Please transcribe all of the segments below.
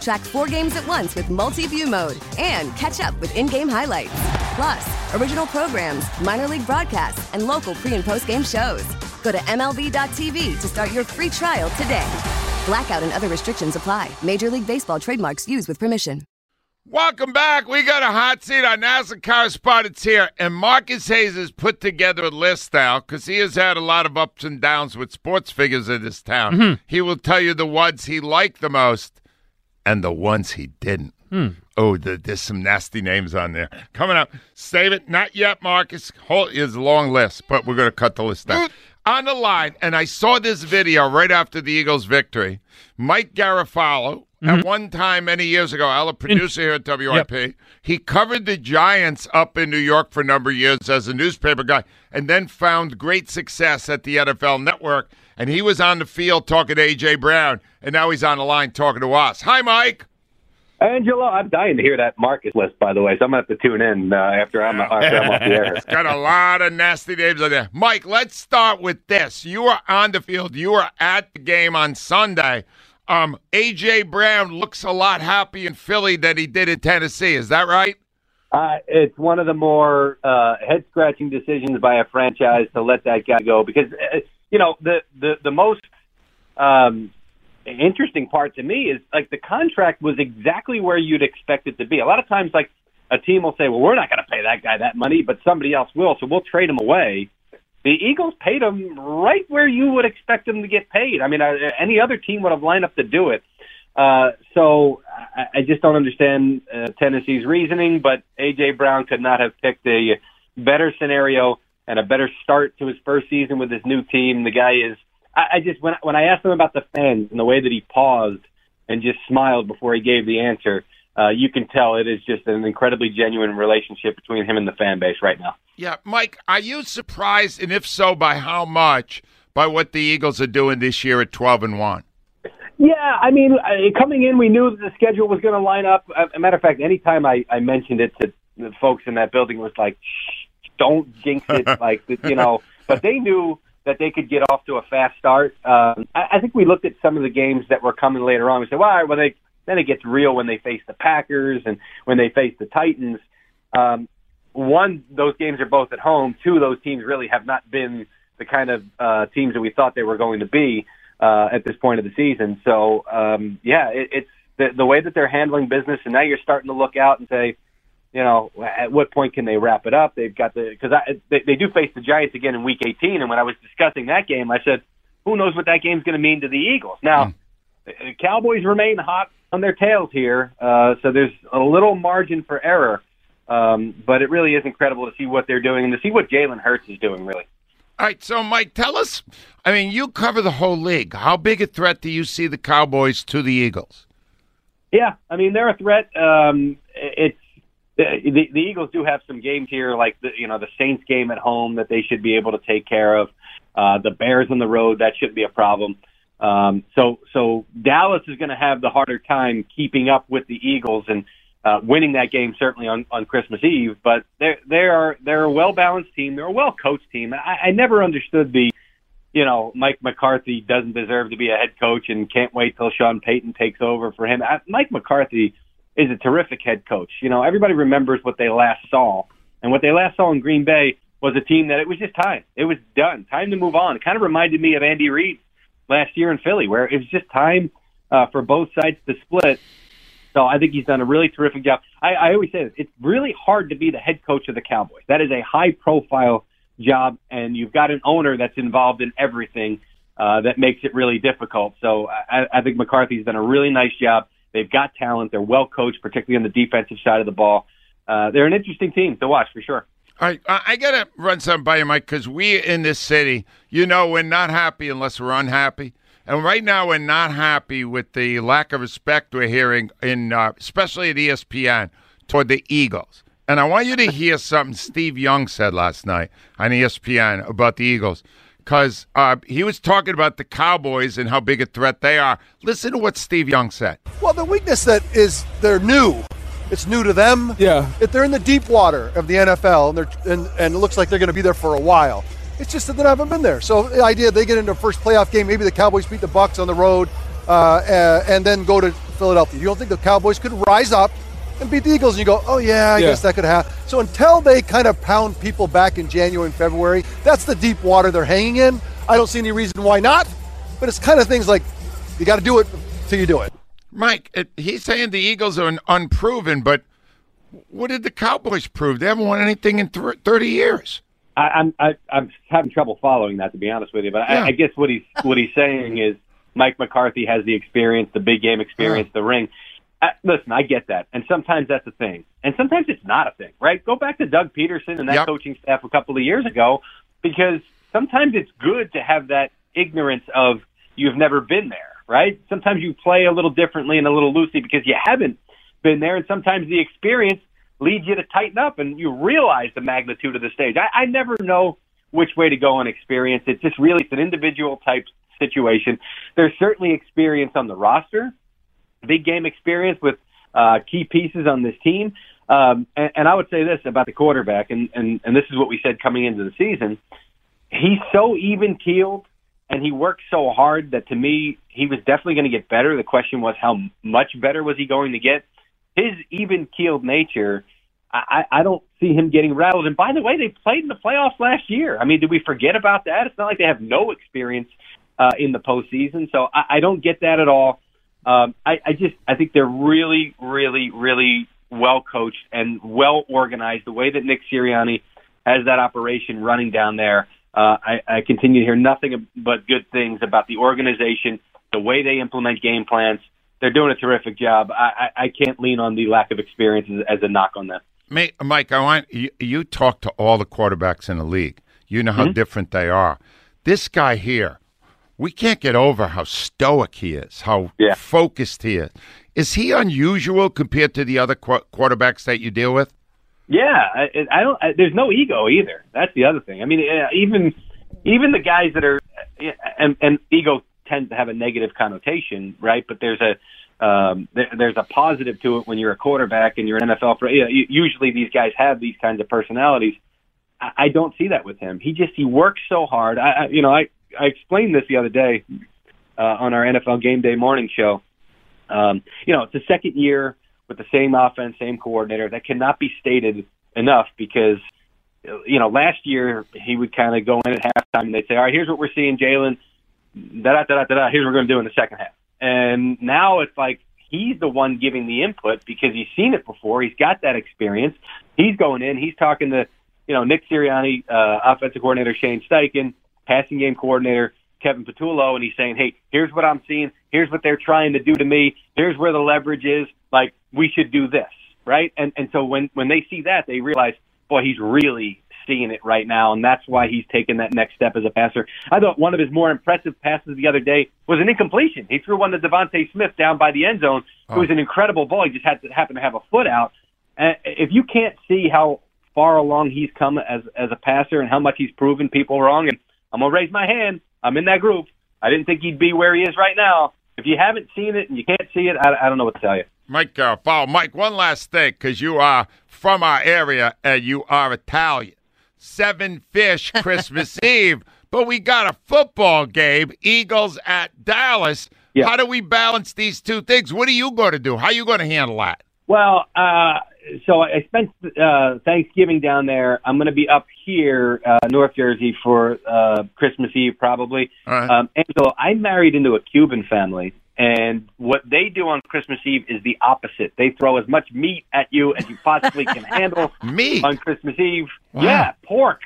Track four games at once with multi view mode and catch up with in game highlights. Plus, original programs, minor league broadcasts, and local pre and post game shows. Go to MLB.tv to start your free trial today. Blackout and other restrictions apply. Major League Baseball trademarks used with permission. Welcome back. We got a hot seat. Our NASA correspondent's here, and Marcus Hayes has put together a list now because he has had a lot of ups and downs with sports figures in this town. Mm-hmm. He will tell you the ones he liked the most and the ones he didn't. Hmm. Oh, the, there's some nasty names on there. Coming up. Save it. Not yet, Marcus. Hold, it's a long list, but we're going to cut the list down. on the line, and I saw this video right after the Eagles' victory. Mike Garafolo, at mm-hmm. one time many years ago, I was a producer here at WIP. He covered the Giants up in New York for a number of years as a newspaper guy, and then found great success at the NFL Network. And he was on the field talking to AJ Brown, and now he's on the line talking to us. Hi, Mike. Angelo, I'm dying to hear that Marcus list, by the way. So I'm gonna have to tune in uh, after I'm after I'm off the air. It's got a lot of nasty names on there. Mike, let's start with this. You were on the field. You were at the game on Sunday. Um, AJ Brown looks a lot happy in Philly than he did in Tennessee. Is that right? Uh, it's one of the more uh, head scratching decisions by a franchise to let that guy go because uh, you know the the the most um, interesting part to me is like the contract was exactly where you'd expect it to be. A lot of times, like a team will say, "Well, we're not going to pay that guy that money, but somebody else will, so we'll trade him away." The Eagles paid him right where you would expect him to get paid. I mean, any other team would have lined up to do it. Uh, so I, I just don't understand uh, Tennessee's reasoning, but AJ Brown could not have picked a better scenario and a better start to his first season with his new team. The guy is. I, I just when when I asked him about the fans and the way that he paused and just smiled before he gave the answer, uh, you can tell it is just an incredibly genuine relationship between him and the fan base right now. Yeah, Mike, are you surprised, and if so, by how much, by what the Eagles are doing this year at 12 and 1? Yeah, I mean, uh, coming in, we knew that the schedule was going to line up. Uh, a matter of fact, anytime I, I mentioned it to the folks in that building, was like, Shh, "Don't jinx it," like you know. But they knew that they could get off to a fast start. Um, I, I think we looked at some of the games that were coming later on. We said, "Well, all right, well, they then it gets real when they face the Packers and when they face the Titans." Um, one, those games are both at home. Two, those teams really have not been the kind of uh, teams that we thought they were going to be uh, at this point of the season. So, um, yeah, it, it's the, the way that they're handling business, and now you're starting to look out and say, you know, at what point can they wrap it up? They've got the because they, they do face the Giants again in Week 18, and when I was discussing that game, I said, who knows what that game's going to mean to the Eagles? Now, the Cowboys remain hot on their tails here, uh, so there's a little margin for error. Um, but it really is incredible to see what they're doing and to see what Jalen Hurts is doing, really. All right, so Mike, tell us. I mean, you cover the whole league. How big a threat do you see the Cowboys to the Eagles? Yeah, I mean they're a threat. Um, the, the Eagles do have some games here, like the you know the Saints game at home that they should be able to take care of. Uh, the Bears on the road that shouldn't be a problem. Um, so so Dallas is going to have the harder time keeping up with the Eagles and uh, winning that game certainly on, on Christmas Eve. But they're they are they're a well balanced team. They're a well coached team. I, I never understood the you know Mike McCarthy doesn't deserve to be a head coach and can't wait till Sean Payton takes over for him. I, Mike McCarthy is a terrific head coach. You know everybody remembers what they last saw, and what they last saw in Green Bay was a team that it was just time. It was done. Time to move on. It kind of reminded me of Andy Reid last year in Philly, where it was just time uh, for both sides to split. So I think he's done a really terrific job. I, I always say this, it's really hard to be the head coach of the Cowboys. That is a high profile job, and you've got an owner that's involved in everything uh, that makes it really difficult. So I, I think McCarthy's done a really nice job. They've got talent. They're well coached, particularly on the defensive side of the ball. Uh, they're an interesting team to watch for sure. All right, I, got to run something by you, Mike, because we in this city, you know, we're not happy unless we're unhappy. And right now, we're not happy with the lack of respect we're hearing, in uh, especially at ESPN, toward the Eagles. And I want you to hear something Steve Young said last night on ESPN about the Eagles, because uh, he was talking about the Cowboys and how big a threat they are. Listen to what Steve Young said. Well, the weakness that is they're new. It's new to them. Yeah. If they're in the deep water of the NFL and they're and, and it looks like they're going to be there for a while. It's just that they haven't been there. So the idea they get into a first playoff game, maybe the Cowboys beat the Bucks on the road, uh, uh, and then go to Philadelphia. You don't think the Cowboys could rise up and beat the Eagles? And you go, oh yeah, I Yeah. guess that could happen. So until they kind of pound people back in January and February, that's the deep water they're hanging in. I don't see any reason why not. But it's kind of things like you got to do it till you do it. Mike, it, he's saying the Eagles are unproven, but what did the Cowboys prove? They haven't won anything in th- 30 years. I, I'm I, I'm having trouble following that to be honest with you. But Yeah. I, I guess what he's what he's saying is Mike McCarthy has the experience, the big game experience, the ring. Uh, listen, I get that, and sometimes that's a thing, and sometimes it's not a thing, right? Go back to Doug Pederson and that Yep. coaching staff a couple of years ago, because sometimes it's good to have that ignorance of you've never been there, right? Sometimes you play a little differently and a little loosely because you haven't been there, and sometimes the experience leads you to tighten up and you realize the magnitude of the stage. I, I never know which way to go on experience. It's just really it's an individual type situation. There's certainly experience on the roster, big game experience with uh, key pieces on this team. Um, and, and I would say this about the quarterback, and, and, and this is what we said coming into the season. He's so even keeled and he worked so hard that to me, he was definitely going to get better. The question was, how much better was he going to get? His even keeled nature, I, I don't see him getting rattled. And by the way, they played in the playoffs last year. I mean, did we forget about that? It's not like they have no experience uh, in the postseason. So I, I don't get that at all. Um, I, I just I think they're really, really, really well coached and well organized. The way that Nick Sirianni has that operation running down there, uh, I, I continue to hear nothing but good things about the organization, the way they implement game plans. They're doing a terrific job. I, I, I can't lean on the lack of experience as, as a knock on them. Mike, I want you, you talk to all the quarterbacks in the league. You know how Mm-hmm. different they are. This guy here, we can't get over how stoic he is, how Yeah. focused he is. Is he unusual compared to the other qu- quarterbacks that you deal with? Yeah, I, I don't. I, there's no ego either. That's the other thing. I mean, even even the guys that are and, and ego tends to have a negative connotation, right? But there's a um, there, there's a positive to it when you're a quarterback and you're an NFL. For, you know, usually these guys have these kinds of personalities. I, I don't see that with him. He just he works so hard. I, I you know I I explained this the other day uh, on our NFL Game Day morning show. Um, you know, it's the second year with the same offense, same coordinator. That cannot be stated enough because, you know, last year he would kind of go in at halftime and they'd say, all right, here's what we're seeing, Jalen. Da da da da da. Here's what we're going to do in the second half. And now it's like he's the one giving the input because he's seen it before. He's got that experience. He's going in. He's talking to, you know, Nick Sirianni, uh, offensive coordinator Shane Steichen, passing game coordinator Kevin Patullo, and he's saying, "Hey, here's what I'm seeing. Here's what they're trying to do to me. Here's where the leverage is. Like we should do this, right?" And and so when when they see that, they realize, boy, he's really seeing it right now, and that's why he's taking that next step as a passer. I thought one of his more impressive passes the other day was an incompletion. He threw one to DeVonta Smith down by the end zone. It was oh. an incredible ball. He just had to happen to have a foot out. And if you can't see how far along he's come as as a passer and how much he's proven people wrong, and I'm gonna raise my hand. I'm in that group. I didn't think he'd be where he is right now. If you haven't seen it and you can't see it, I, I don't know what to tell you. Mike uh, Paul, Mike, one last thing, because you are from our area and you are Italian. Seven fish Christmas Eve, but we got a football game, Eagles at Dallas. Yeah. How do we balance these two things? What are you going to do? How are you going to handle that? Well, uh, so I spent uh, Thanksgiving down there. I'm going to be up here, uh, North Jersey, for uh, Christmas Eve, probably. All right. Um, Angelo, I married into a Cuban family, and what they do on Christmas Eve is the opposite. They throw as much meat at you as you possibly can handle Meat? on Christmas Eve. Wow. Yeah, pork.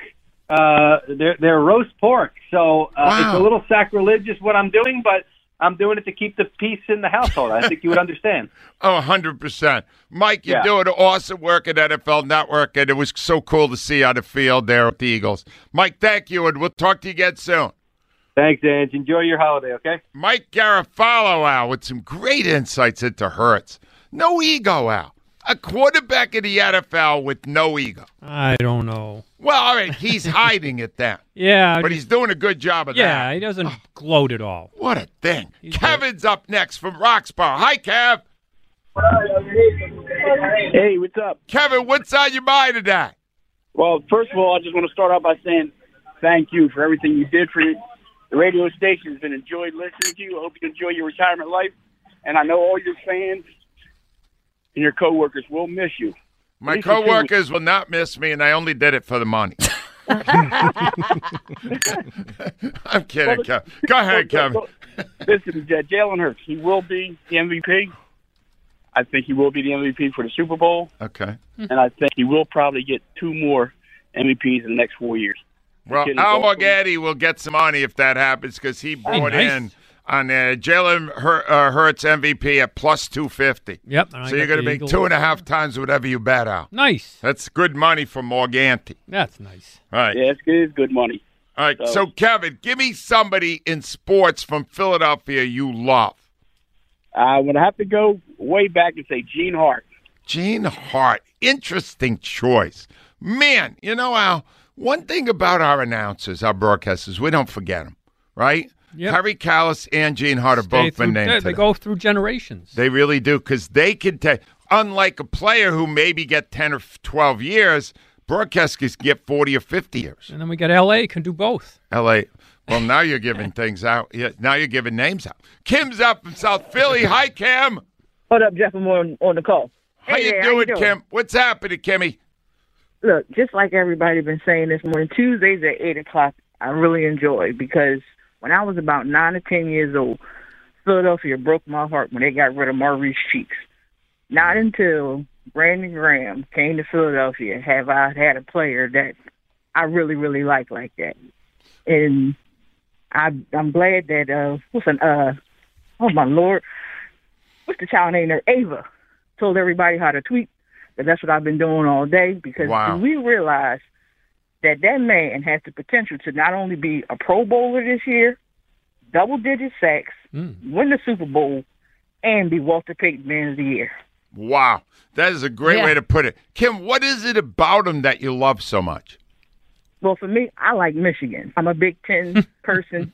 Uh, they're they're roast pork. So uh, Wow. it's a little sacrilegious what I'm doing, but I'm doing it to keep the peace in the household. I think you would understand. Oh, 100%. Mike, you're Yeah. doing awesome work at NFL Network, and it was so cool to see you on the field there with the Eagles. Mike, thank you, and we'll talk to you again soon. Thanks, Ange. Enjoy your holiday, okay? Mike Garafolo out with some great insights into Hurts. No ego, Al. A quarterback in the NFL with no ego. I don't know. Well, all right, he's hiding it then, Yeah, but he's doing a good job of yeah, that. Yeah, he doesn't oh. gloat at all. What a thing. He's Kevin's up next from Roxborough. Hi, Kev. Hey, what's up? Kevin, what's on your mind today? Well, first of all, I just want to start off by saying thank you for everything you did for the radio station. It's been enjoyed listening to you. I hope you enjoy your retirement life. And I know all your fans and your coworkers will miss you. My Listen to coworkers will not miss me, and I only did it for the money. I'm kidding, Well, Kevin. Go ahead, Kevin. Listen, J- Jalen Hurts, he will be the MVP. I think he will be the MVP for the Super Bowl, Okay. and I think he will probably get two more MVPs in the next four years. Well, kidding. Al Both of them. Morganti will get some money if that happens because he brought nice. in on uh, Jalen Hur- uh, Hurts MVP at plus 250. Yep. So you're going to the make two and a half times whatever you bet out. Nice. That's good money for Morganti. That's nice. All right. Yeah, it's good, it's good money. All right. So- So, Kevin, give me somebody in sports from Philadelphia you love. I'm going to have to go way back and say Gene Hart. Gene Hart. Interesting choice. Man, you know, Al, one thing about our announcers, our broadcasters, we don't forget them, right? Yep. Harry Kalas and Gene Hart have Stay both been through- named. They, today. go through generations. They really do because they can take. Unlike a player who maybe get ten or twelve years, broadcasters get forty or fifty years. and then we got L.A. can do both. L.A. Well, now you're giving things out. Yeah, now you're giving names out. Kim's up from South Philly. Hi, Kim. What up, Jeff? I'm on, on the call. How Hey you there, doing, how you Kim? What's happening, Kimmy? Look, just like everybody been saying this morning, Tuesdays at eight o'clock, I really enjoy because when I was about nine or ten years old, Philadelphia broke my heart when they got rid of Maurice Cheeks. Not until Brandon Graham came to Philadelphia have I had a player that I really, really like like that. And I, I'm glad that uh, what's an uh, oh my lord, what's the child name there? Ava told everybody how to tweet. But that's what I've been doing all day because Wow. we realize that that man has the potential to not only be a Pro Bowler this year, double digit sacks, hmm. win the Super Bowl, and be Walter Payton Man of the Year. Wow, that is a great Yeah. way to put it. Kim, what is it about him that you love so much? Well, for me, I like Michigan. I'm a Big Ten person,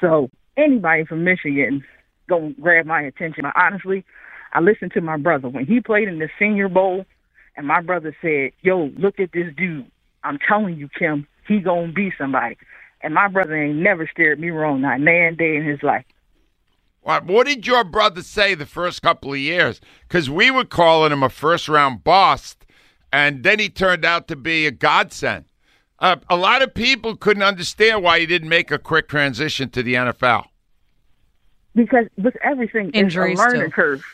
so anybody from Michigan gonna grab my attention. But honestly, I listened to my brother when he played in the Senior Bowl, and my brother said, "Yo, look at this dude. I'm telling you, Kim, he gonna be somebody." And my brother ain't never steered me wrong, not nan day in his life. What, what did your brother say the first couple of years? Because we were calling him a first round bust, and then he turned out to be a godsend. Uh, a lot of people couldn't understand why he didn't make a quick transition to the NFL. because with everything Injuries, is a learning too. curve.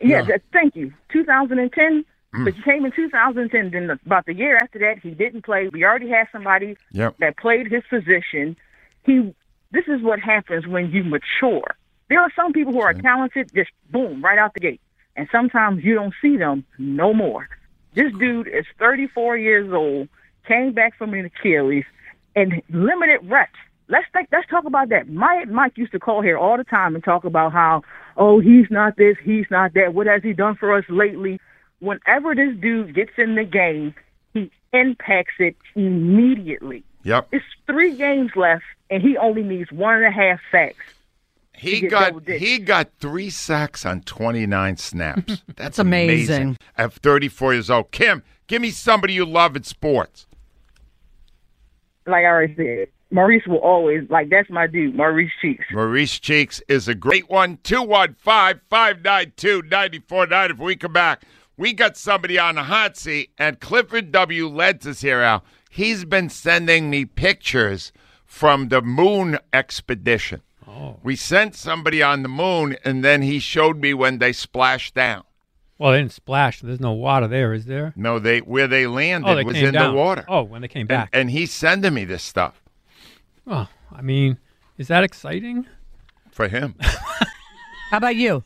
Yeah, Yeah. that- thank you. 2010, Mm. but he came in 2010. Then about the year after that, he didn't play. We already had somebody Yep. that played his position. He. This is what happens when you mature. There are some people who are talented, just boom, right out the gate, and sometimes you don't see them no more. This dude is 34 years old, came back from an Achilles, and limited reps. Let's think, let's talk about that. My Mike used to call here all the time and talk about how, oh, he's not this, he's not that. What has he done for us lately? Whenever this dude gets in the game, he impacts it immediately. Yep. It's three games left, and he only needs one and a half sacks. He got he got three sacks on 29 snaps. That's amazing. At 34 years old. Kim, give me somebody you love in sports. Like I already said, Maurice will always like that's my dude, Maurice Cheeks. Maurice Cheeks is a great one. 215 592 9490. If we come back, we got somebody on the hot seat, and Clifford W. Lentz is here, Al. He's been sending me pictures from the moon expedition. Oh. We sent somebody on the moon, and then he showed me when they splashed down. Well, they didn't splash. There's no water there, is there? No, they where they landed Oh, they was in down. the water. Oh, when they came And, back. and he's sending me this stuff. Oh, I mean, is that exciting? for him. How about you?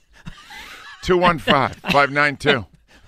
215 592.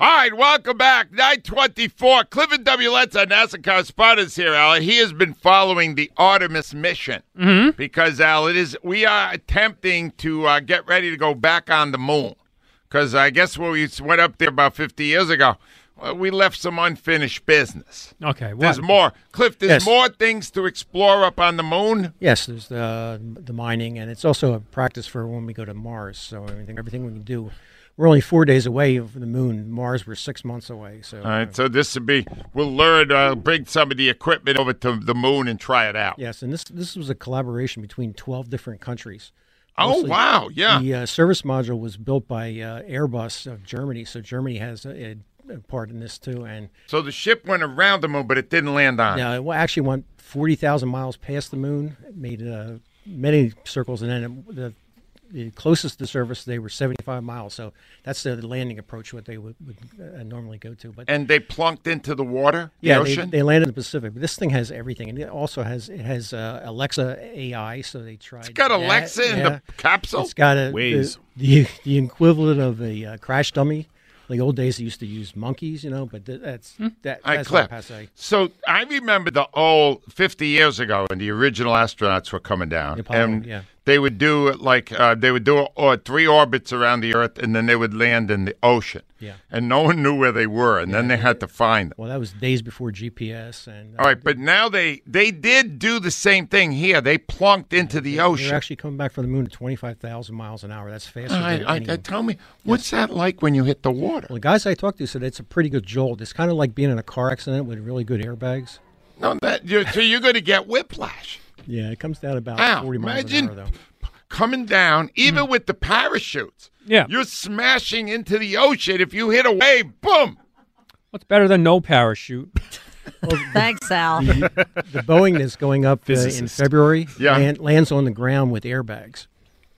All right, welcome back. 924. Clifford W. Letts, our NASA correspondent here, Al. He has been following the Artemis mission Mm-hmm. because, Al, it is we are attempting to uh, get ready to go back on the moon. Because I guess when we went up there about 50 years ago, well, we left some unfinished business. Okay, There's what? more. Cliff, there's Yes. more things to explore up on the moon. Yes, there's the the mining, and it's also a practice for when we go to Mars. So everything everything we can do. We're only four days away from the moon. Mars, we're six months away. So All right, so this would be, we'll learn, uh, bring some of the equipment over to the moon and try it out. yes, and this this was a collaboration between twelve different countries. Oh, wow, yeah. The uh, service module was built by uh, Airbus of Germany, so Germany has a, a part in this too. And So the ship went around the moon, but it didn't land on. it. yeah, it actually went forty thousand miles past the moon, it made uh, many circles, and then it, the the closest to the surface they were seventy five miles. So that's the landing approach what they would, would uh, normally go to. But And they plunked into the water, the yeah, they, ocean. they landed in the Pacific. But this thing has everything, and it also has it has uh, Alexa AI. So they tried. It's got Alexa in the capsule? It's got a Waze. The, the, the equivalent of a uh, crash dummy. The old days, they used to use monkeys, you know, but th- that's that, All right, that's all passe. So I remember the old 50 years ago when the original astronauts were coming down. Apollo, and yeah. They would do like uh, they would do uh, three orbits around the Earth and then they would land in the ocean. Yeah. And no one knew where they were. And then they had to find them. Well, that was days before GPS, and uh, All right, but now they they did do the same thing here. They plunked into the ocean. They're actually coming back from the moon at twenty five thousand miles an hour. That's faster. I, than I, any- I- tell me, what's that like when you hit the water? Well, the guys I talked to said it's a pretty good jolt. It's kind of like being in a car accident with really good airbags. No, that you're, so you're going to get whiplash. Yeah, it comes down about Wow, forty miles imagine an hour, though. coming down, even with the parachutes. Yeah. You're smashing into the ocean. If you hit a wave, boom. What's better than no parachute? Thanks, Al. The, the Boeing that's going up uh, in February Yeah. land, lands on the ground with airbags.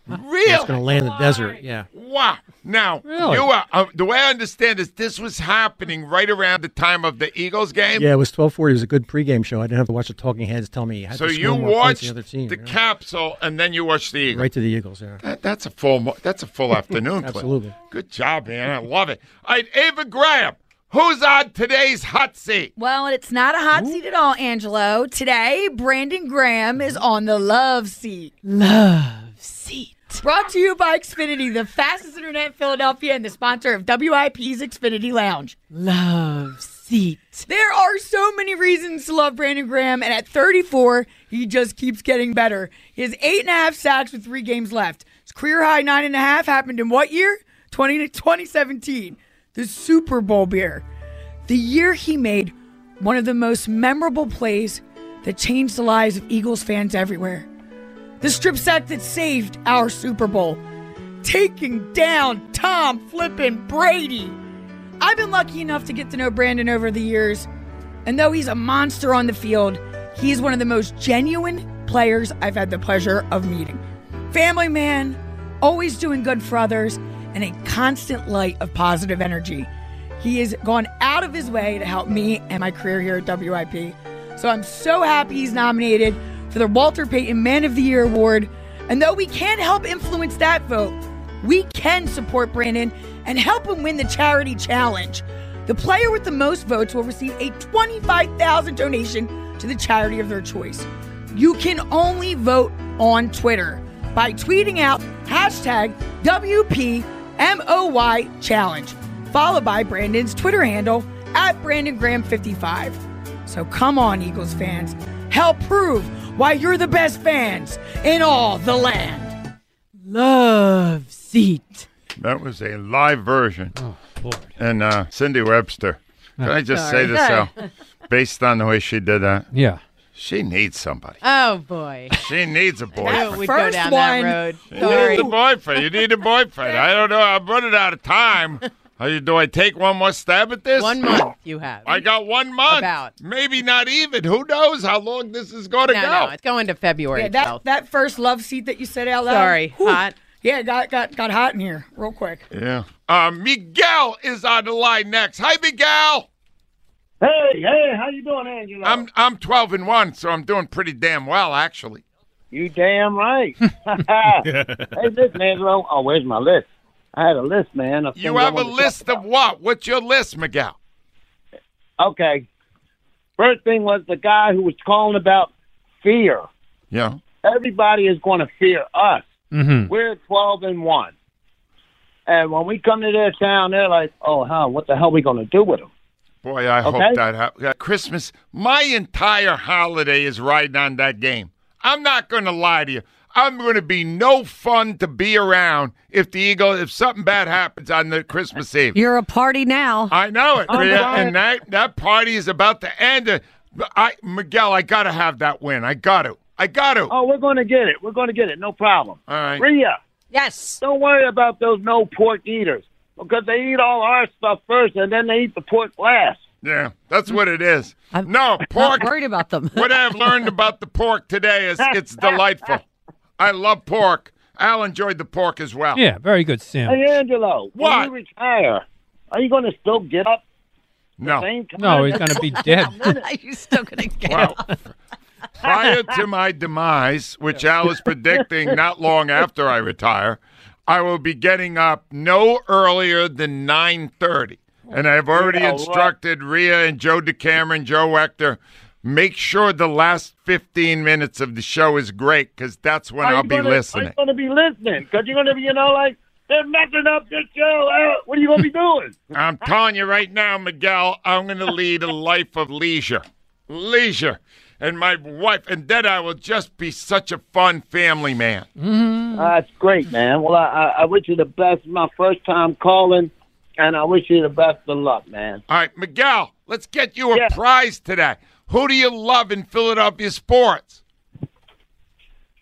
Really? It's going to land in the desert. Yeah. Wow. Now, Really? you are, uh, the way I understand is this was happening right around the time of the Eagles game. Yeah, it was twelve forty. It was a good pregame show. I didn't have to watch the talking heads tell me. I had So to you score more points watched the other team. the you know? capsule and then you watched the Eagles. right to the Eagles. Yeah. That, that's a full. That's a full afternoon. Clip. Absolutely. Good job, man. I love it. All right, Ava Graham. Who's on today's hot seat? Well, it's not a hot seat at all, Angelo. Today, Brandon Graham is on the love seat. Love seat. Brought to you by Xfinity, the fastest internet in Philadelphia and the sponsor of WIP's Xfinity Lounge. Love seat. There are so many reasons to love Brandon Graham, and at 34, he just keeps getting better. He has eight and a half sacks with three games left. His career high nine and a half happened in what year? 20, 2017, the Super Bowl beer. The year he made one of the most memorable plays that changed the lives of Eagles fans everywhere. The strip sack that saved our Super Bowl. Taking down Tom flippin' Brady. I've been lucky enough to get to know Brandon over the years, and though he's a monster on the field, he's one of the most genuine players I've had the pleasure of meeting. Family man, always doing good for others, and a constant light of positive energy. He has gone out of his way to help me and my career here at WIP. So I'm so happy he's nominated for the Walter Payton Man of the Year Award. And though we can't help influence that vote, we can support Brandon and help him win the charity challenge. The player with the most votes will receive a 25,000 donation to the charity of their choice. You can only vote on Twitter by tweeting out hashtag WPMOY challenge, followed by Brandon's Twitter handle at Brandon Graham 55. So come on, Eagles fans, help prove why you're the best fans in all the land. Love seat. That was a live version. Oh, Lord. And uh, Cindy Webster. Can I just say this, Al? Based on the way she did that, Yeah. she needs somebody. Oh boy. She needs a I boyfriend. would go First down one. that road. You Sorry. need a boyfriend. You need a boyfriend. I don't know. I'm running out of time. Are you, do I take one more stab at this? One month you have. I got one month. About. Maybe not even. Who knows how long this is going to no, go? no, it's going to February Yeah, that, 12th. that first love seat that you said out loud. Sorry, whew, hot. Yeah, got got got hot in here real quick. Yeah. Uh, Miguel is on the line next. Hi, Miguel. Hey, hey, how you doing, Angela? I'm I'm 12 and one, so I'm doing pretty damn well, actually. You damn right. hey, listen, Angelo. Oh, where's my list? I had a list, man. You have a wanted to talk list of what? What's your list, Miguel? Okay. First thing was the guy who was calling about fear. Yeah. Everybody is going to fear us. Mm-hmm. We're 12 and 1. And when we come to their town, they're like, oh, hell, what the hell are we going to do with them? Boy, I Okay. hope that happens. Christmas, my entire holiday is riding on that game. I'm not going to lie to you. I'm going to be no fun to be around if the Eagle, if something bad happens on the Christmas Eve. You're a party now. I know it, oh, I'm Rhea, and that that party is about to end. I Miguel, I got to have that win. I got to. I got to. Oh, we're going to get it. We're going to get it. No problem. All right. Rhea, Yes. don't worry about those no pork eaters because they eat all our stuff first and then they eat the pork last. Yeah, that's what it is. I'm no pork. Not worried about them. what I've learned about the pork today is it's delightful. I love pork. Al enjoyed the pork as well. Yeah, very good, Sam. Hey, Angelo, What? when you retire, are you going to still get up No. No, he's going to be dead. Are You're still gonna get Well, up. prior to my demise, which Al is predicting not long after I retire, I will be getting up no earlier than nine thirty. And I've already Yeah, well- instructed Rhea and Joe DeCamara, Joe Wechter, make sure the last fifteen minutes of the show is great because that's when I'll be gonna, listening. I'm going to be listening? Because you're going to be, you know, like, they're messing up this show. Uh, what are you going to be doing? I'm telling you right now, Miguel, I'm going to lead a life of leisure. Leisure. And my wife, and then I will just be such a fun family man. That's great, man. Well, I, I, I wish you the best. My first time calling, and I wish you the best of luck, man. All right, Miguel, let's get you a Yeah. prize today. Who do you love in Philadelphia sports?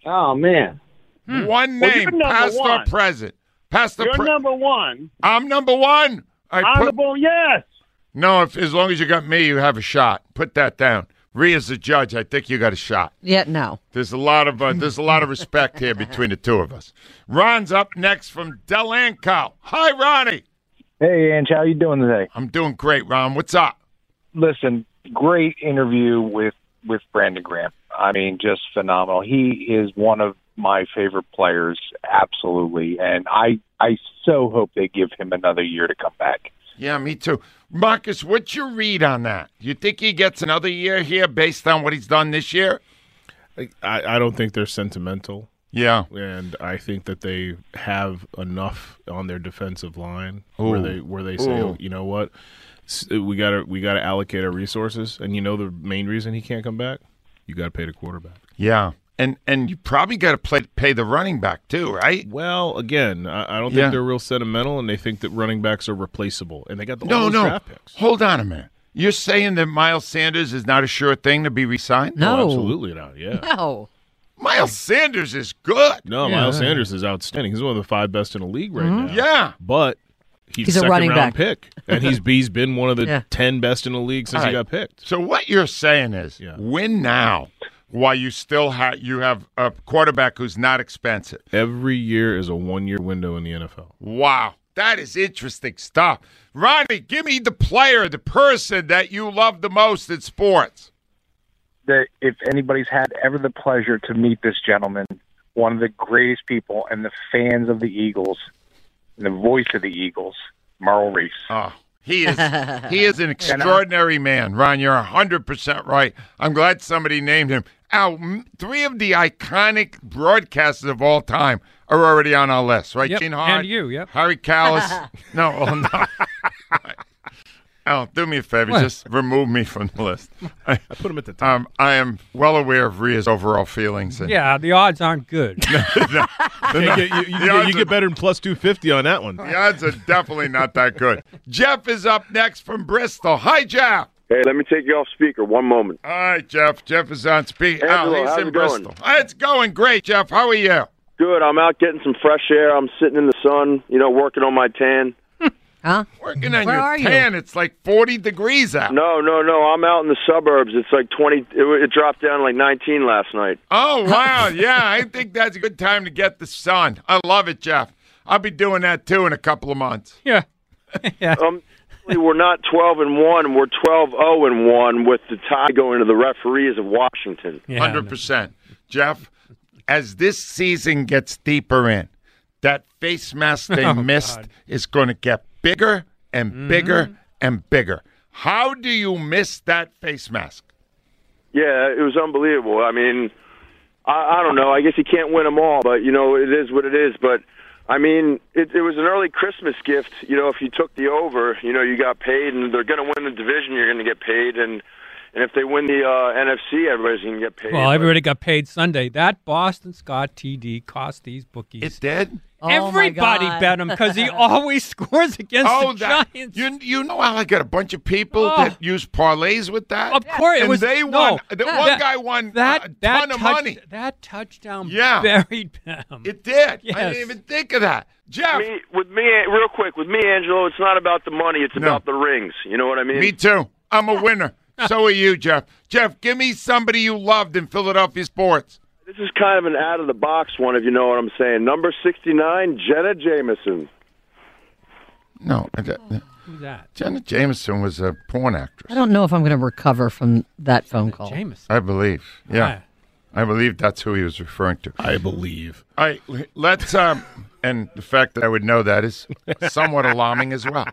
Oh, man. One Well, name, you're number past or one. present. Past or You're pre- number one. I'm number one. I put, Honorable, yes. no, if as long as you got me, you have a shot. Put that down. Rhea's the judge. I think you got a shot. Yeah, no. There's a lot of uh, there's a lot of respect here between the two of us. Ron's up next from Delanco. Hi, Ronnie. Hey, Ange, how you doing today? I'm doing great, Ron. What's up? Listen, great interview with with Brandon Graham. I mean, just phenomenal. He is one of my favorite players, absolutely, and I I so hope they give him another year to come back. Yeah, me too. Marcus, what's your read on that? You think he gets another year here based on what he's done this year? I, I don't think they're sentimental. Yeah. and I think that they have enough on their defensive line Ooh. where they where they say, oh, you know what, S- we got to we got to allocate our resources, and you know the main reason he can't come back, you got to pay the quarterback. Yeah. And and you probably got to play pay the running back too, right? Well, again, I, I don't Yeah. think they're real sentimental, and they think that running backs are replaceable, and they got the all No, no. draft picks. Hold on a minute. You're saying that Miles Sanders is not a sure thing to be re-signed? Oh, absolutely not. Yeah. No. Miles Sanders is good. No, Yeah. Miles Sanders is outstanding. He's one of the five best in the league right Mhm. now. Yeah. But He's, He's a second running round back. pick, and he's he's been one of the Yeah. ten best in the league since All he got picked. So what you're saying is win now while you still have you have a quarterback who's not expensive. Every year is a one year window in the NFL. Wow. That is interesting stuff. Ronnie, give me the player, the person that you love the most in sports. that if anybody's had ever the pleasure to meet this gentleman, one of the greatest people and the fans of the Eagles, and the voice of the Eagles, Merrill Reese. Oh, he is he is an extraordinary man. Ron, you're 100% right. I'm glad somebody named him. Al, three of the iconic broadcasters of all time are already on our list, right? Yep, Gene Hart, and you, yep. Harry Kalas. no, oh, no. Al, do me a favor. What? Just remove me from the list. I, put him at the top. Um, I am well aware of Rhea's overall feelings. And Yeah, the odds aren't good. You get, you, you The get, you get better than plus two fifty on that one. The odds are definitely not that good. Jeff is up next from Bristol. Hi, Jeff. Hey, let me take you off speaker one moment. All right, Jeff. Jeff is on speak. Angelo, oh, he's how's in it going? Bristol. Uh, It's going great, Jeff. How are you? Good. I'm out getting some fresh air. I'm sitting in the sun, you know, working on my tan. Huh? Working on Where your are you? tan. It's like 40 degrees out. No, no, no. I'm out in the suburbs. It's like 20. It, it dropped down like 19 last night. Oh, wow. yeah, I think that's a good time to get the sun. I love it, Jeff. I'll be doing that too in a couple of months. Yeah. Um, we're not 12 and one. We're 12 0 and one with the tie going to the referees of Washington. Hundred percent, Jeff. As this season gets deeper in, that face mask they Oh, missed God. is going to get bigger and Mm-hmm. bigger and bigger. How do you miss that face mask? Yeah, it was unbelievable. I mean, I, I don't know. I guess you can't win them all, but you know it is what it is. But I mean, it, it was an early Christmas gift. You know, if you took the over, you know, you got paid, and they're going to win the division. You're going to get paid, and and if they win the uh, NFC, everybody's going to get paid. Well, everybody got paid Sunday. That Boston Scott TD cost these bookies. It did. Oh, Everybody bet him because he always scores against Oh, the that, Giants. you you know how I got a bunch of people Oh. that use parlays with that. Of course, it and was- they no, won. The that- one that- guy won that a that ton of touch- money. That touchdown Yeah. buried them. It did. I didn't even think of that, Jeff. Me, with me, real quick, with me, Angelo, it's not about the money; it's No. about the rings. You know what I mean? Me too. I'm a winner. so are you, Jeff. Jeff, give me somebody you loved in Philadelphia sports. This is kind of an out of the box one, if you know what I'm saying. Number 69, Jenna Jameson. No, I Who's that? Jenna Jameson was a porn actress. I don't know if I'm going to recover from that phone call. Jameson. I believe. Yeah. Why? I believe that's who he was referring to. I believe. All right, let's um and the fact that I would know that is somewhat alarming as well.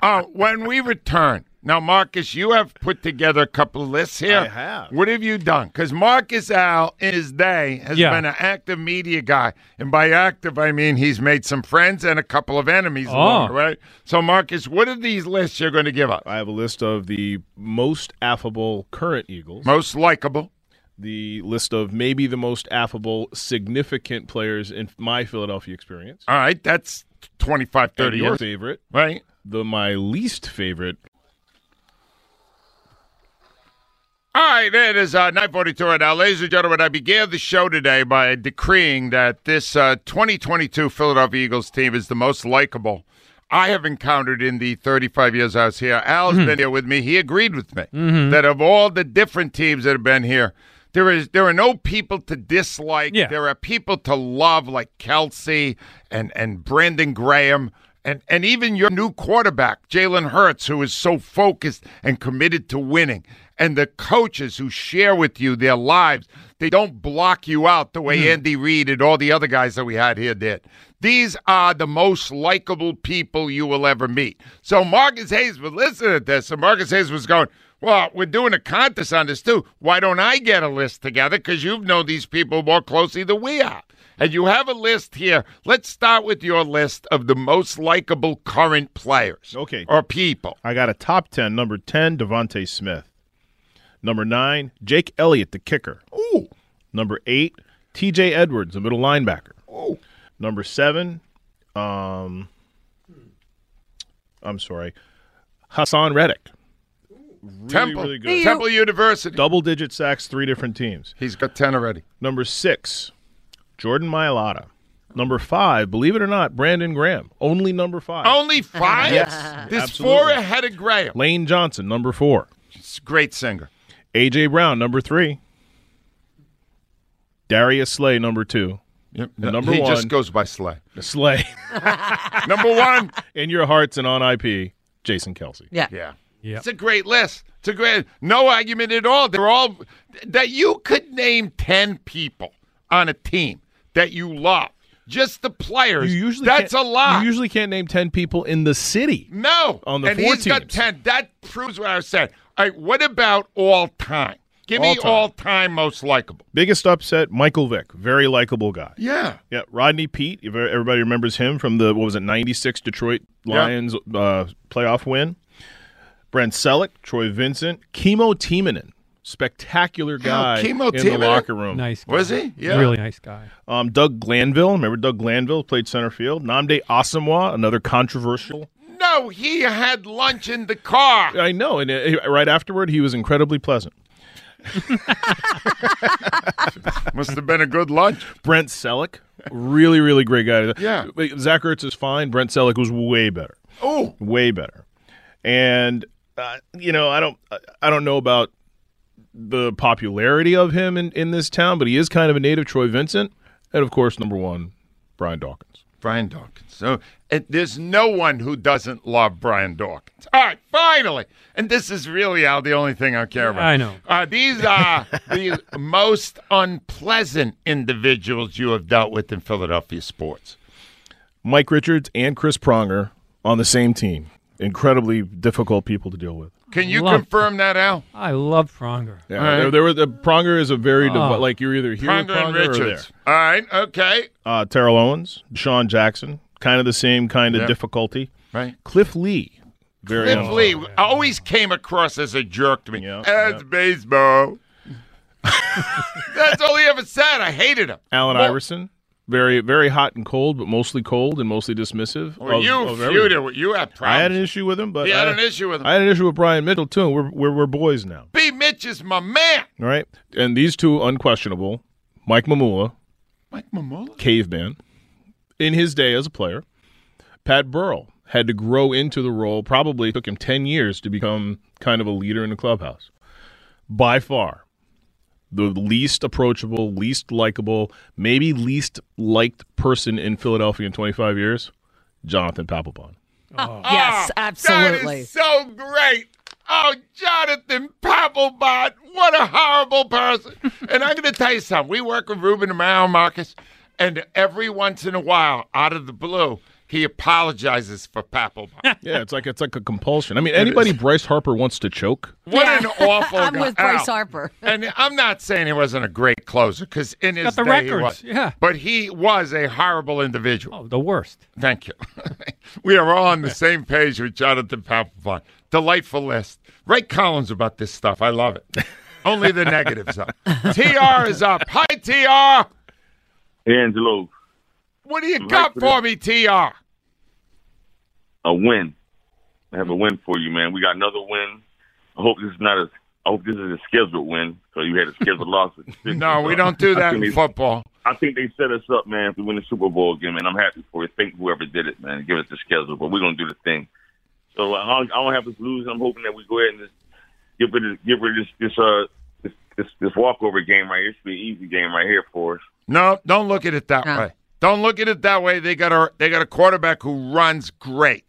Uh, when we return, now Marcus, you have put together a couple of lists here. I have. What have you done? Because Marcus Al, in his day, has Yeah. been an active media guy, and by active I mean he's made some friends and a couple of enemies oh. along Oh. the way. So, Marcus, what are these lists you're going to give us? I have a list of the most affable current Eagles. Most likable. the list of maybe the most affable, significant players in my Philadelphia experience. All right, that's 25, 30 and your years. favorite, Right. the my least favorite. All right, it is uh, 942 right now. Ladies and gentlemen, I began the show today by decreeing that this uh, 2022 Philadelphia Eagles team is the most likable I have encountered in the 35 years I was here. Al's Mm-hmm. been here with me. He agreed with me that of all the different teams that have been here, there is there are no people to dislike. Yeah. There are people to love, like Kelce and, and Brandon Graham. And, and even your new quarterback, Jalen Hurts, who is so focused and committed to winning, and the coaches who share with you their lives, they don't block you out the way mm-hmm. Andy Reid and all the other guys that we had here did. These are the most likable people you will ever meet. So Marcus Hayes was listening to this, and Marcus Hayes was going, Well, we're doing a contest on this too. Why don't I get a list together? Because you've known these people more closely than we have. And you have a list here. Let's start with your list of the most likable current players. Okay. Or people. I got a top 10. Number 10, DeVonta Smith. Number 9, Jake Elliott, the kicker. Ooh. Number 8, TJ Edwards, the middle linebacker. Ooh. Number 7, um, I'm sorry, Haason Reddick. Really, Temple. really good. Temple University. Double digit sacks, three different teams. He's got 10 already. Number 6, Jordan Mailata. Number five, believe it or not, Brandon Graham. Only number five. Only five? Yes. There's absolutely. four ahead of Graham. Lane Johnson, number four. Great singer. AJ Brown, number three. Darius Slay, number two. Yep. And number he one, just goes by Slay. Slay. number one. In your hearts and on IP, Jason Kelce. Yeah. Yeah. It's a great list. It's a great, no argument at all. They're all that you could name ten people on a team that you love. Just the players. You usually that's a lot. You usually can't name ten people in the city. no, on the and four he's got ten. That proves what I was saying. All right, what about all time? Give me All time. all time most likable. Biggest upset, Michael Vick, very likable guy. Yeah. Yeah, Rodney Peete. Everybody remembers him from the what was it, '96 Detroit Yeah. Lions uh, playoff win. Brent Celek, Troy Vincent, Kimmo Timonen, spectacular guy Kimmo in the locker room. Nice. Guy. Was he? Yeah. Really nice guy. Um, Doug Glanville, remember Doug Glanville played center field. Nnamdi Asomugha, another controversial. No, he had lunch in the car. I know, and uh, right afterward, he was incredibly pleasant. Must have been a good lunch. Brent Celek, really, really great guy. Yeah. Zach Ertz is fine. Brent Celek was way better. Oh, way better. And uh, you know, I don't, I don't know about the popularity of him in, in this town, but he is kind of a native. Troy Vincent, and of course, number one, Brian Dawkins. Brian Dawkins. So and there's no one who doesn't love Brian Dawkins. All right, finally, and this is really Al the only thing I care about. I know. Uh, these are the most unpleasant individuals you have dealt with in Philadelphia sports. Mike Richards and Chris Pronger on the same team. Incredibly difficult people to deal with. Can you Love- confirm that, Al? I love Pronger. Yeah, All right. there, there was the Pronger is a very div- Oh. like you're either here with Pronger and Pronger or there. Richards. All right, okay. Uh, Terrell Owens, Sean Jackson, kind of the same kind of Yeah. difficulty. Right. Cliff Lee, very Cliff Lee always came across as a jerk to me. Yeah, That's baseball. That's all he ever said. I hated him. Allen Well, Iverson, very very hot and cold, but mostly cold and mostly dismissive. Well, of- you of feuded you had I had an issue with him, but He had I, an issue with him. I had an issue with Brian Mitchell too. We're we're, we're boys now, B. Mitch is my man. all right? And these two unquestionable: Mike Mamula, Mike Mamula. caveman, in his day as a player. Pat Burrell had to grow into the role. Probably took him ten years to become kind of a leader in the clubhouse. By far, the least approachable, least likable, maybe least liked person in Philadelphia in 25 years, Jonathan Papelbon. Oh. Yes, absolutely. That is so great. Oh, Jonathan Papelbon, what a horrible person. and I'm going to tell you something. We work with Ruben Amaro, Marcus, and every once in a while, out of the blue, he apologizes for Papelbon. Yeah, it's like it's like a compulsion. I mean, anybody Bryce Harper wants to choke. What an awful I'm guy. with Bryce Al. Harper. And I'm not saying he wasn't a great closer because in his got the day he records, was. yeah. But he was a horrible individual. Oh, the worst. Thank you. we are all on the same page with Jonathan Papelbon. Delightful list. Write columns about this stuff. I love it. Only the negatives up. TR is up. Hi, TR. Angelo, What do you Right got for for me, TR? a win. I have a win for you, man. We got another win. I hope this is not a. I hope this is a scheduled win. So you had a scheduled loss. No, we don't do that in they- football. I think they set us up, man, to win the Super Bowl again, man. I'm happy for it. Thank whoever did it, man. Give us the schedule, but we're gonna do the thing. So I don't, I don't have us lose. I'm hoping that we go ahead and just get rid of get rid of this this uh this this, this walkover game right here. It should be an easy game right here for us. No, don't look at it that No. way. Don't look at it that way. They got a they got a quarterback who runs great.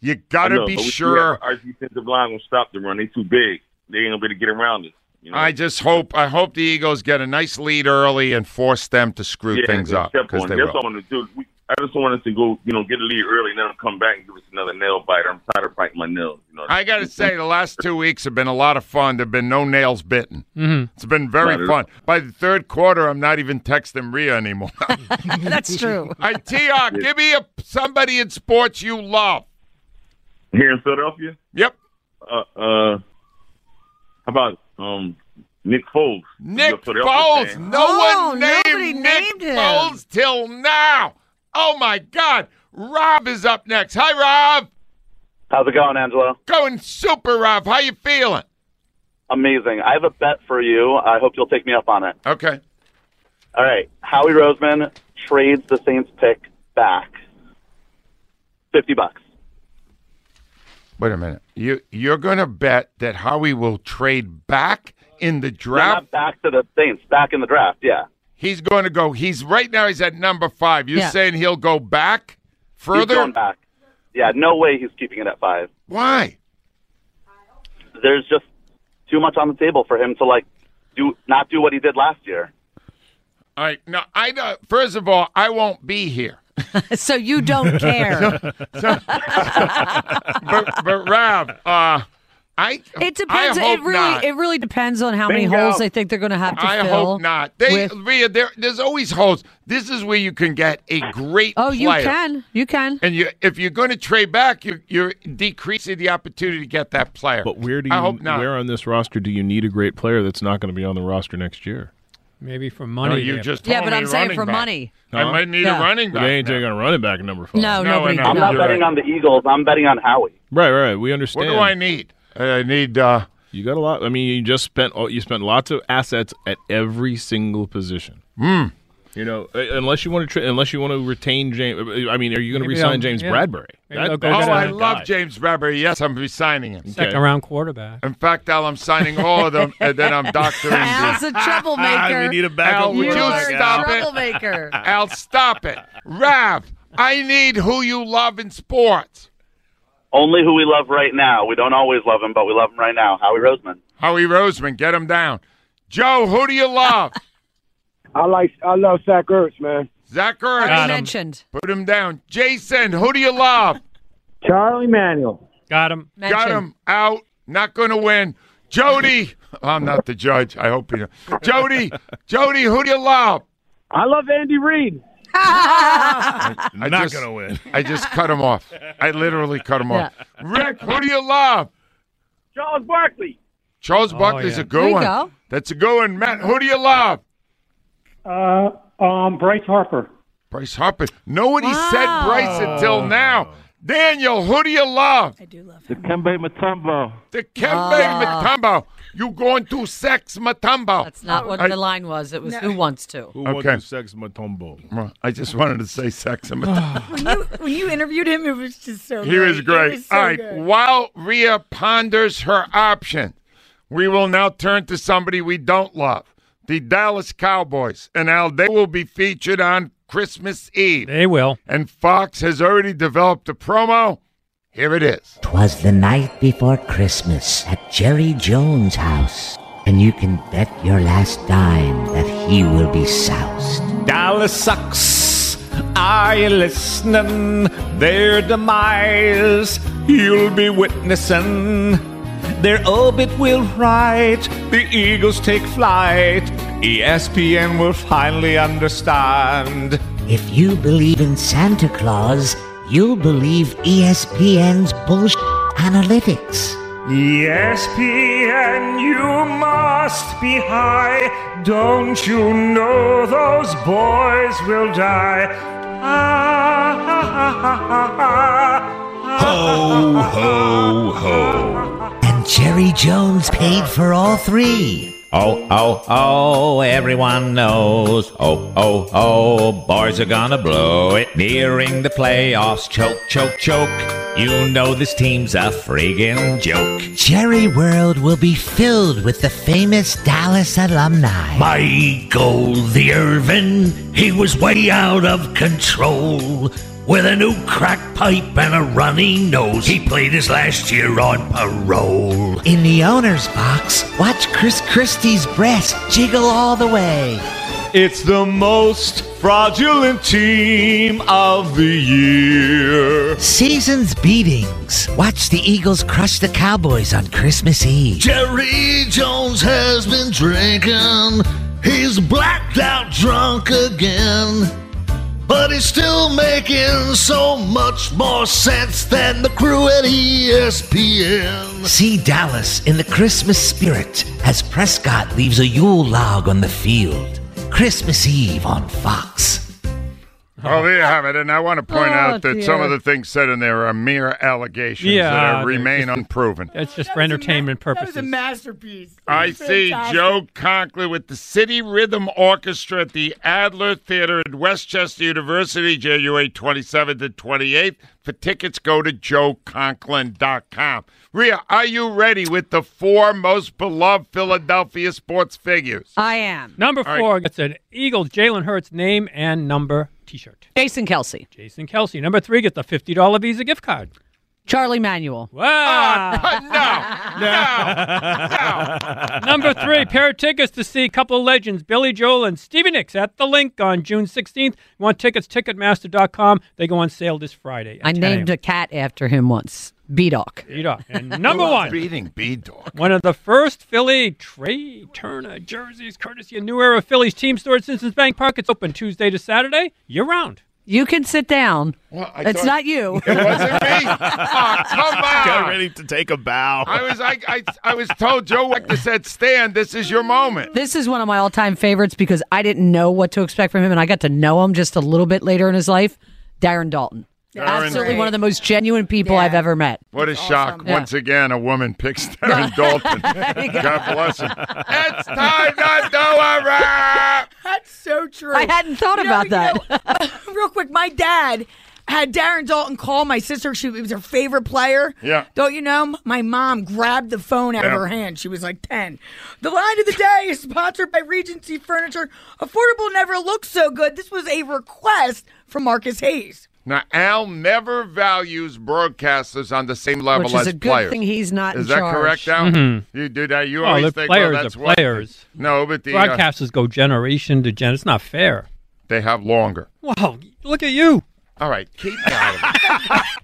You got to be but we- we sure. Our defensive line will stop the run. They too big. They ain't gonna be able to get around it. You know? I just hope I hope the Eagles get a nice lead early and force them to screw yeah, things up because they. That's will. all I want to do. We, I just want us to go, you know, get a lead early and then come back and give us another nail biter. I'm tired of biting my nails. You know, I got to say, the last two weeks have been a lot of fun. There've been no nails bitten. Mhm. It's been very Right. fun. By the third quarter, I'm not even texting Rhea anymore. That's true. Hey, T.R., give me a somebody in sports you love. here in Philadelphia. Yep. Uh, uh, how about um Nick Foles? Nick You're a Philadelphia Foles. No Oh, one named Nick named him. Foles till now. Oh, my God. Rob is up next. Hi, Rob. How's it going, Angelo? Going super, Rob. How you feeling? Amazing. I have a bet for you. I hope you'll take me up on it. Okay. All right. Howie Roseman, trades the Saints pick back, fifty bucks. Wait a minute. You you're going to bet that Howie will trade back in the No, draft? not back to the Saints, back in the draft. Yeah, He's going to go. He's right now. He's at number five. You're Yeah. saying he'll go back he's further? going back. Yeah, no way he's keeping it at five. Why? There's just too much on the table for him to like do not do what he did last year. All right. No, I know. First of all, I won't be here. so you don't care. but but Rob, uh, I It depends. I hope it really not. it really depends on how many holes they think they're going to have to I fill. hope not. They, with- Rhea, there, there's always holes. This is where you can get a great oh, you can. You can. And you, if you're going to trade back, you're, you're decreasing the opportunity to get that player. But where do you? I hope not. Where on this roster do you need a great player that's not going to be on the roster next year? Maybe for No, money. you they- just Yeah, but me I'm saying for back. money. I might need Yeah. a running But back. they ain't now. taking a running back at number five. No, No, nobody. no, I'm not betting right. on the Eagles. I'm betting on Howie. Right, right. We understand. What do I need? I need. Uh, You got a lot. I mean, you just spent you spent lots of assets at every single position. Hmm. You know, uh, unless you want to tra- unless you want to retain James. I mean, are you going to resign James yeah. Bradberry? That- go oh, I love guy. James Bradberry. Yes, I'm resigning him. Second round quarterback. In fact, Al, I'm signing all of them, and then I'm doctoring. Al's a troublemaker. we need a backup Al, would you You're a stop it? troublemaker. Al, stop it. Rav, I need who you love in sports. Only who we love right now. We don't always love him, but we love him right now. Howie Roseman. Howie Roseman, get him down. Joe, who do you love? I like I love Zach Ertz, man. Zach Already Ertz. mentioned. Put him down. Jason, who do you love? Charlie Manuel. Got him. Got him out. Not going to win. Jody. I'm not the judge. I hope you. Know. Jody. Jody. Who do you love? I love Andy Reid. I Not going to win. I just cut him off. I literally cut him off. Rick. Who do you love? Charles Barkley. Charles Barkley's yeah. a good one. go. That's a good one. Matt. Who do you love? Uh, um, Bryce Harper. Bryce Harper. Nobody said Bryce until now. Daniel. Who do you love? I do love him. The him. Kembe Mutombo. The Kembe Ah. Mutombo. You going to sex Mutombo? That's not what I- the line was. It was who wants to. Who wants Okay. to sex Mutombo? I just wanted to say sex and Mutombo. When you when you interviewed him, it was just so. He was It great. was so All right. good. While Rhea ponders her option, we will now turn to somebody we don't love the Dallas Cowboys. And Al, they will be featured on Christmas Eve. They will. And Fox has already developed a promo. Here it is. Twas the night before Christmas at Jerry Jones' house, and you can bet your last dime that he will be soused. Dallas sucks. Are you listening? Their demise you'll be witnessing. Their orbit will write. The Eagles take flight. ESPN will finally understand. If you believe in Santa Claus, you'll believe ESPN's bullshit analytics. ESPN, you must be high. Don't you know those boys will die? Ah, ah, ah, Ho, ho, ho. And Jerry Jones paid for all three. Oh, oh, oh, everyone knows. Oh, oh, oh, boys are gonna blow it. Nearing the playoffs, choke, choke, choke. You know this team's a friggin' joke. Jerry World will be filled with the famous Dallas alumni. Michael the Irvin, he was way out of control. With a new crack pipe and a runny nose, he played his last year on parole. In the owner's box, watch Chris Christie's breast jiggle all the way. It's the most fraudulent team of the year. Season's beatings. Watch the Eagles crush the Cowboys on Christmas Eve. Jerry Jones has been drinking. He's blacked out drunk again. But he's still making so much more sense than the crew at ESPN. See Dallas in the Christmas spirit as Prescott leaves a Yule log on the field. Christmas Eve on Fox. Oh, there you have it. And I want to point Oh, out that some of the things said in there are mere allegations Yeah, that are- remain just- unproven. That's just for entertainment That was purposes. a masterpiece. I see Fantastic. Joe Conklin with the City Rhythm Orchestra at the Adler Theater at Westchester University, January 27th to 28th. For tickets, go to joeconklin.com. Rhea, are you ready with the four most beloved Philadelphia sports figures? I am. Number All right. four gets an Eagles Jalen Hurts name and number T-shirt. Jason Kelce. Jason Kelce. Number three gets the fifty dollar Visa gift card. Charlie Manuel. Wow. Ah, no, no, no. Number three, pair of tickets to see couple legends Billy Joel and Stevie Nicks at the Linc on June 16th. Want tickets? Ticketmaster.com. They go on sale this Friday. I named a cat after him once. B-Dawk. B-Dawk. And number one. Beating B Dog. One of the first Philly Trea Turner jerseys, courtesy of New Era Phillies team store at Citizens Bank Park. It's open Tuesday to Saturday, year round. You can sit down. I it's thought- not you. It wasn't me. Oh, come on. Get ready to take a bow. I was I, I, I was told Joe Wagner said, Stan, this is your moment. This is one of my all-time favorites because I didn't know what to expect from him, and I got to know him just a little bit later in his life. Darren Daulton. Darren Absolutely one of the most genuine people I've ever met. What a shock. Yeah. Once again, a woman picks Darren Daulton. God bless him. It's time to do a rap. That's so true. I hadn't thought You know- about that. you know, real quick, my dad had Darren Daulton call my sister. She was her favorite player. Yeah. Don't you know? My mom grabbed the phone out of her hand. She was like 10. The line of the day is sponsored by Regency Furniture. Affordable never looks so good. This was a request from Marcus Hayes. Now, Al never values broadcasters on the same level Which is as a good players. thing he's not Is in that charge. correct, Al? Mhm. You do that. You always the think, players well, are that's what- players. No, but the uh, Broadcasters go generation to gen. It's not fair. they have longer. Wow, look at you. All right, keep that.